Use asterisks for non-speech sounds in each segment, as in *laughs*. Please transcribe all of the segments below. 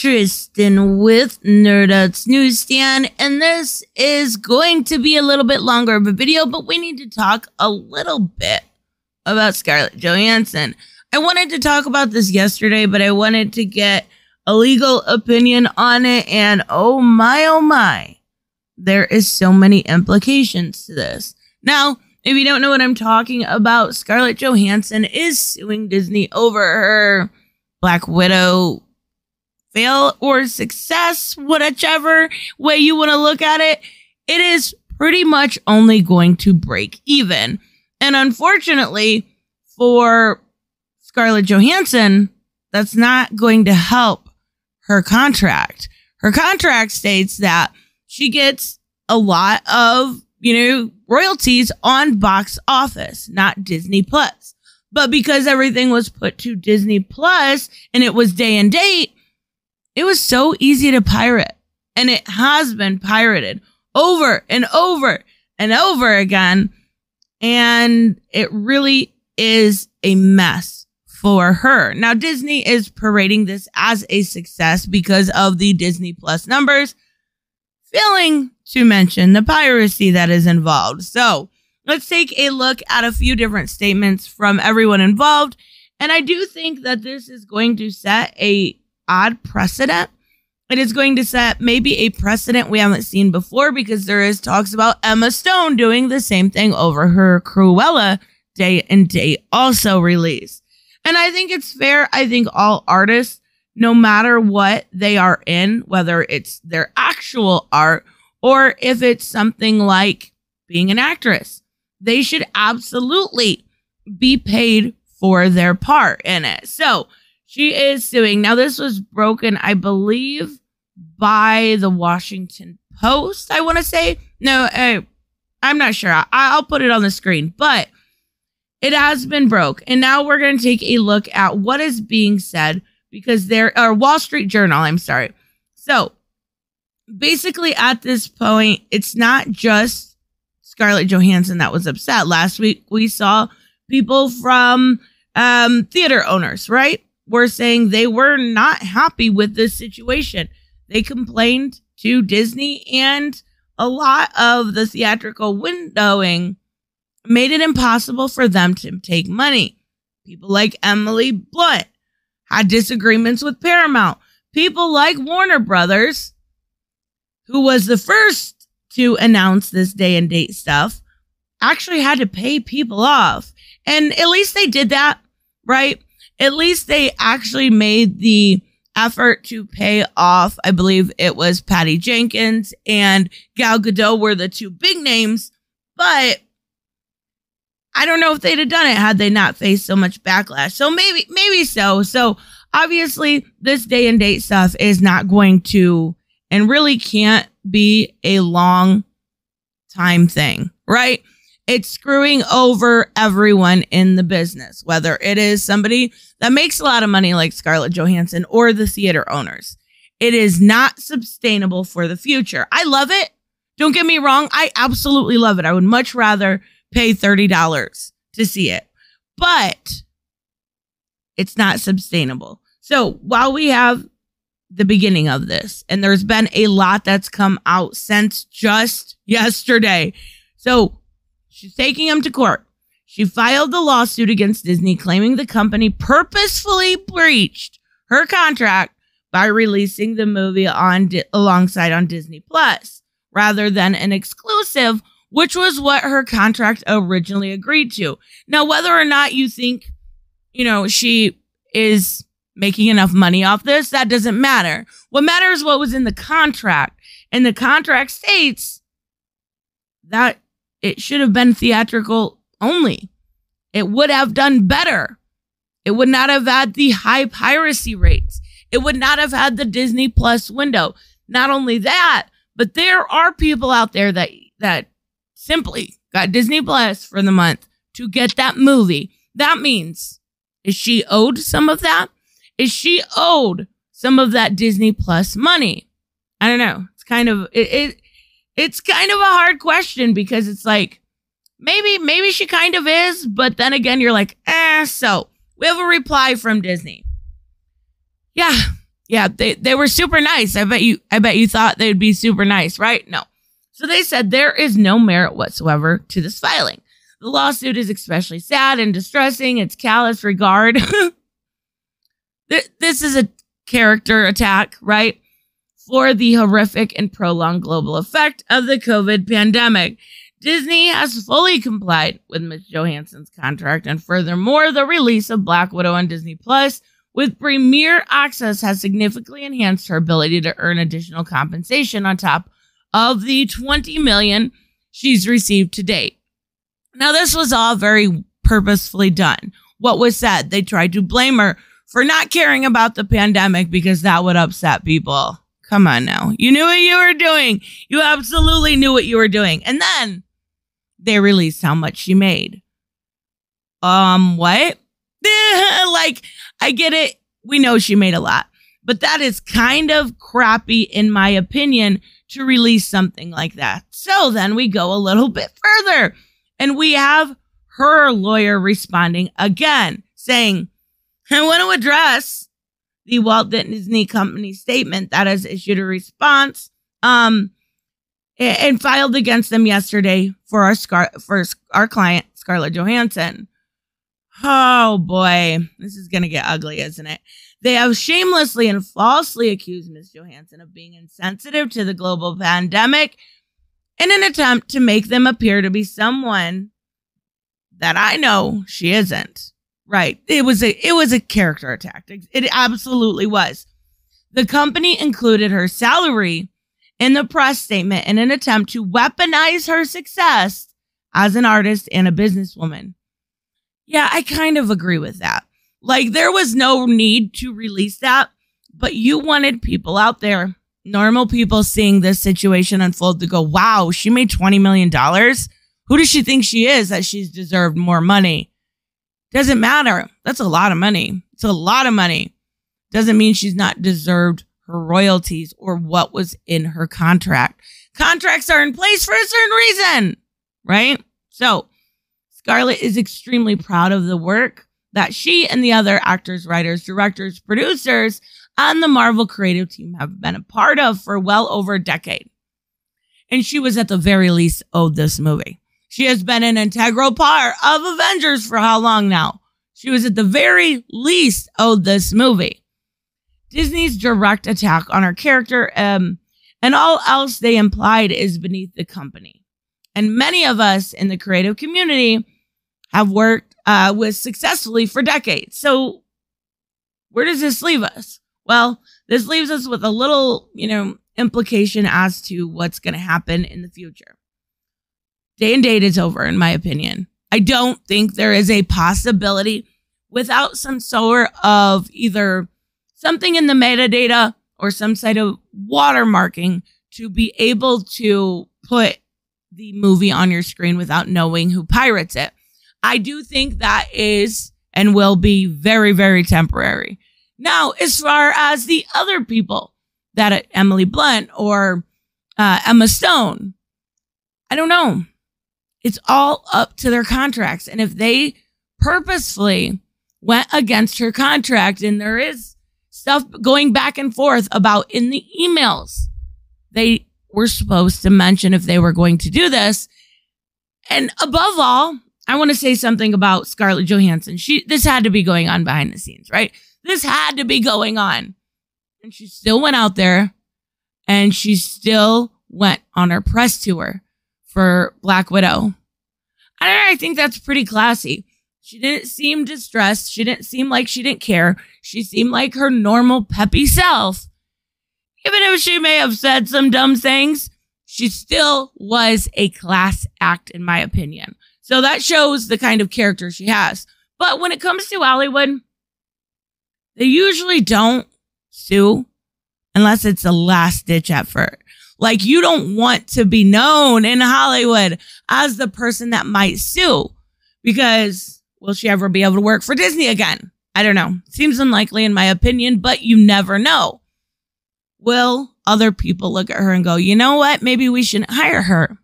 Tristan with Nerdouts Newsstand, and this is going to be a little bit longer of a video, but we need to talk a little bit about Scarlett Johansson. I wanted to talk about this yesterday, but I wanted to get a legal opinion on it, and oh my, oh my, there is so many implications to this. Now, if you don't know what I'm talking about, Scarlett Johansson is suing Disney over her Black Widow fail or success, whichever way you want to look at it. It is pretty much only going to break even. And unfortunately for Scarlett Johansson, that's not going to help her contract. Her contract states that she gets a lot of, you know, royalties on box office, not Disney Plus. But because everything was put to Disney Plus and it was day and date, it was so easy to pirate. And it has been pirated over and over and over again. And it really is a mess for her. Now, Disney is parading this as a success because of the Disney Plus numbers, failing to mention the piracy that is involved. So let's take a look at a few different statements from everyone involved. And I do think that this is going to set a odd precedent. It is going to set maybe a precedent we haven't seen before because there is talks about Emma Stone doing the same thing over her Cruella Day and Date also release. And I think it's fair. I think all artists, no matter what they are in, whether it's their actual art or if it's something like being an actress, they should absolutely be paid for their part in it. So she is suing. Now, this was broken, I believe, by the Washington Post, I want to say. No, I, I'm not sure. I, I'll put it on the screen, but it has been broke. And now we're going to take a look at what is being said because there are Wall Street Journal, I'm sorry. So basically, at this point, it's not just Scarlett Johansson that was upset. Last week, we saw people from um, theater owners, right? Were saying they were not happy with this situation. They complained to Disney, and a lot of the theatrical windowing made it impossible for them to take money. People like Emily Blunt had disagreements with Paramount. People like Warner Brothers, who was the first to announce this day and date stuff, actually had to pay people off. And at least they did that, right? At least they actually made the effort to pay off. I believe it was Patty Jenkins and Gal Gadot were the two big names, but I don't know if they'd have done it had they not faced so much backlash. So maybe, maybe so. So obviously, this day and date stuff is not going to and really can't be a long time thing, right? It's screwing over everyone in the business, whether it is somebody that makes a lot of money like Scarlett Johansson or the theater owners. It is not sustainable for the future. I love it. Don't get me wrong. I absolutely love it. I would much rather pay $30 to see it. But it's not sustainable. So while we have the beginning of this, and there's been a lot that's come out since just yesterday. So she's taking him to court. She filed the lawsuit against Disney, claiming the company purposefully breached her contract by releasing the movie on alongside on Disney Plus rather than an exclusive which was what her contract originally agreed to. Now, whether or not you think, you know, she is making enough money off this, that doesn't matter. What matters what was in the contract. And the contract states that it should have been theatrical only. It would have done better. It would not have had the high piracy rates. It would not have had the Disney Plus window. Not only that, but there are people out there that that simply got Disney Plus for the month to get that movie. That means, is she owed some of that? Is she owed some of that Disney Plus money? I don't know. It's kind of it, it it's kind of a hard question because it's like maybe maybe she kind of is, but then again you're like, eh, so we have a reply from Disney. Yeah, Yeah, they, they were super nice. I bet you I bet you thought they'd be super nice, right? No. So they said there is no merit whatsoever to this filing. The lawsuit is especially sad and distressing. It's callous regard. *laughs* this is a character attack, right? For the horrific and prolonged global effect of the COVID pandemic. Disney has fully complied with Ms. Johansson's contract, and furthermore, the release of Black Widow on Disney Plus with Premier Access has significantly enhanced her ability to earn additional compensation on top of the 20 million she's received to date. Now, this was all very purposefully done. What was said? They tried to blame her for not caring about the pandemic because that would upset people. Come on now. You knew what you were doing. You absolutely knew what you were doing. And then they released how much she made. Um, what? *laughs* like, I get it. We know she made a lot, but that is kind of crappy, in my opinion, to release something like that. So then we go a little bit further and we have her lawyer responding again, saying, I want to address the Walt Disney Company statement that has issued a response um, and filed against them yesterday for our scar- for our client Scarlett Johansson. Oh boy, this is going to get ugly, isn't it? They have shamelessly and falsely accused Ms. Johansson of being insensitive to the global pandemic in an attempt to make them appear to be someone that I know she isn't. Right. It was a it was a character attack. It absolutely was. The company included her salary in the press statement in an attempt to weaponize her success as an artist and a businesswoman. Yeah, I kind of agree with that. Like, there was no need to release that, but you wanted people out there, normal people seeing this situation unfold to go, wow, she made $20 million. Who does she think she is that she's deserved more money? Doesn't matter. That's a lot of money. It's a lot of money. Doesn't mean she's not deserved her royalties or what was in her contract. Contracts are in place for a certain reason, right? So Scarlett is extremely proud of the work that she and the other actors, writers, directors, producers and the Marvel creative team have been a part of for well over a decade. And she was at the very least owed this movie. She has been an integral part of Avengers for how long now? She was at the very least owed this movie. Disney's direct attack on her character um, and all else they implied is beneath the company. And many of us in the creative community have worked uh, with successfully for decades. So, where does this leave us? Well, this leaves us with a little, you know, implication as to what's going to happen in the future. Day and date is over, in my opinion. I don't think there is a possibility without some sort of either something in the metadata or some sort of watermarking to be able to put the movie on your screen without knowing who pirates it. I do think that is and will be very, very temporary. Now, as far as the other people that Emily Blunt or uh, Emma Stone, I don't know. It's all up to their contracts. And if they purposefully went against her contract and there is stuff going back and forth about in the emails they were supposed to mention if they were going to do this. And above all, I want to say something about Scarlett Johansson. She this had to be going on behind the scenes, right? This had to be going on. And she still went out there and she still went on her press tour for Black Widow. I, I think that's pretty classy. She didn't seem distressed. She didn't seem like she didn't care. She seemed like her normal peppy self. Even if she may have said some dumb things, she still was a class act, in my opinion. So that shows the kind of character she has. But when it comes to Hollywood, they usually don't sue unless it's a last ditch effort. Like you don't want to be known in Hollywood as the person that might sue because will she ever be able to work for Disney again? I don't know. Seems unlikely in my opinion, but you never know. Will other people look at her and go, you know what? Maybe we shouldn't hire her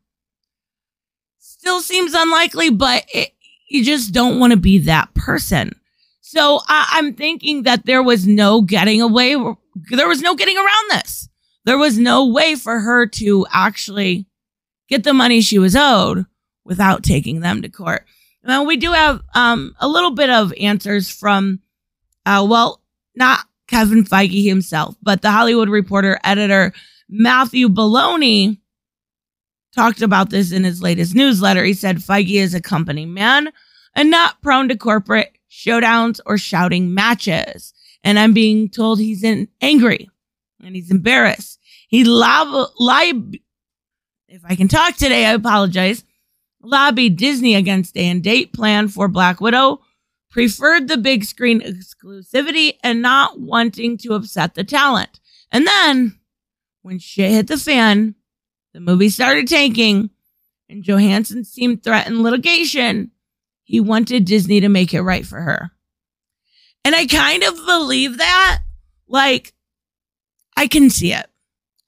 still seems unlikely, but it, you just don't want to be that person. So I, I'm thinking that there was no getting away, there was no getting around this. There was no way for her to actually get the money she was owed without taking them to court. Now we do have um, a little bit of answers from, uh, well, not Kevin Feige himself, but the Hollywood Reporter editor Matthew Belloni talked about this in his latest newsletter. He said Feige is a company man and not prone to corporate showdowns or shouting matches. And I'm being told he's in, angry and he's embarrassed. He lob. If I can talk today, I apologize. Lobbied Disney against a date plan for Black Widow, preferred the big screen exclusivity, and not wanting to upset the talent. And then, when shit hit the fan, the movie started tanking, and Johansson seemed threatened litigation. He wanted Disney to make it right for her. And I kind of believe that. Like, I can see it.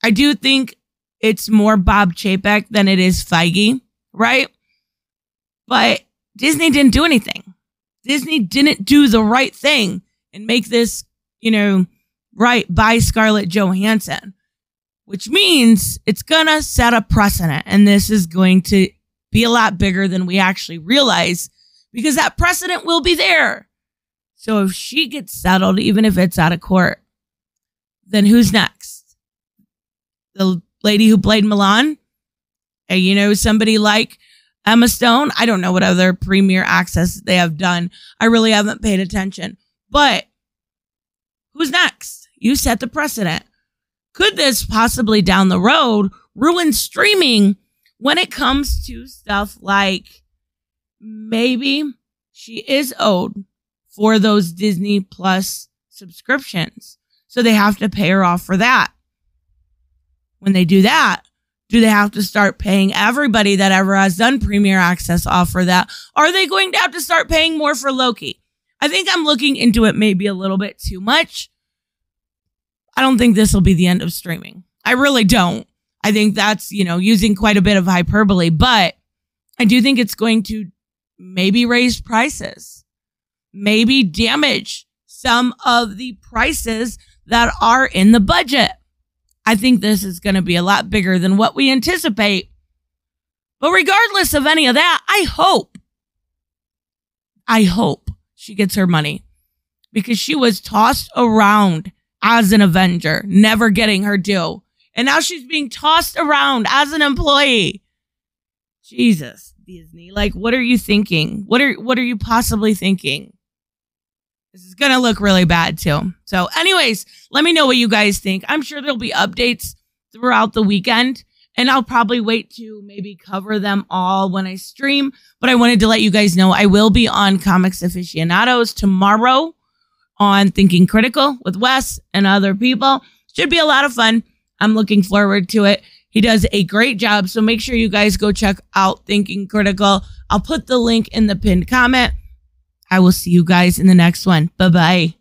I do think it's more Bob Chapek than it is Feige, right? But Disney didn't do anything. Disney didn't do the right thing and make this, you know, right by Scarlett Johansson which means it's to set a precedent. And this is going to be a lot bigger than we actually realize because that precedent will be there. So if she gets settled, even if it's out of court, then who's next? The lady who played Mulan, And you know, somebody like Emma Stone? I don't know what other premiere access they have done. I really haven't paid attention. But who's next? You set the precedent could this possibly down the road ruin streaming when it comes to stuff like maybe she is owed for those Disney Plus subscriptions. So they have to pay her off for that. When they do that, do they have to start paying everybody that ever has done Premier Access off for that? Are they going to have to start paying more for Loki? I think I'm looking into it maybe a little bit too much. I don't think this will be the end of streaming. I really don't. I think that's, you know, using quite a bit of hyperbole, but I do think it's going to maybe raise prices, maybe damage some of the prices that are in the budget. I think this is going to be a lot bigger than what we anticipate. But regardless of any of that, I hope, I hope she gets her money because she was tossed around as an Avenger, never getting her due. And now she's being tossed around as an employee. Jesus, Disney. Like, what are you thinking? What are what are you possibly thinking? This is gonna look really bad too. So, anyways, let me know what you guys think. I'm sure there'll be updates throughout the weekend. And I'll probably wait to maybe cover them all when I stream. But I wanted to let you guys know I will be on Comics Aficionados tomorrow on Thinking Critical with Wes and other people. Should be a lot of fun. I'm looking forward to it. He does a great job. So make sure you guys go check out Thinking Critical. I'll put the link in the pinned comment. I will see you guys in the next one. Bye bye.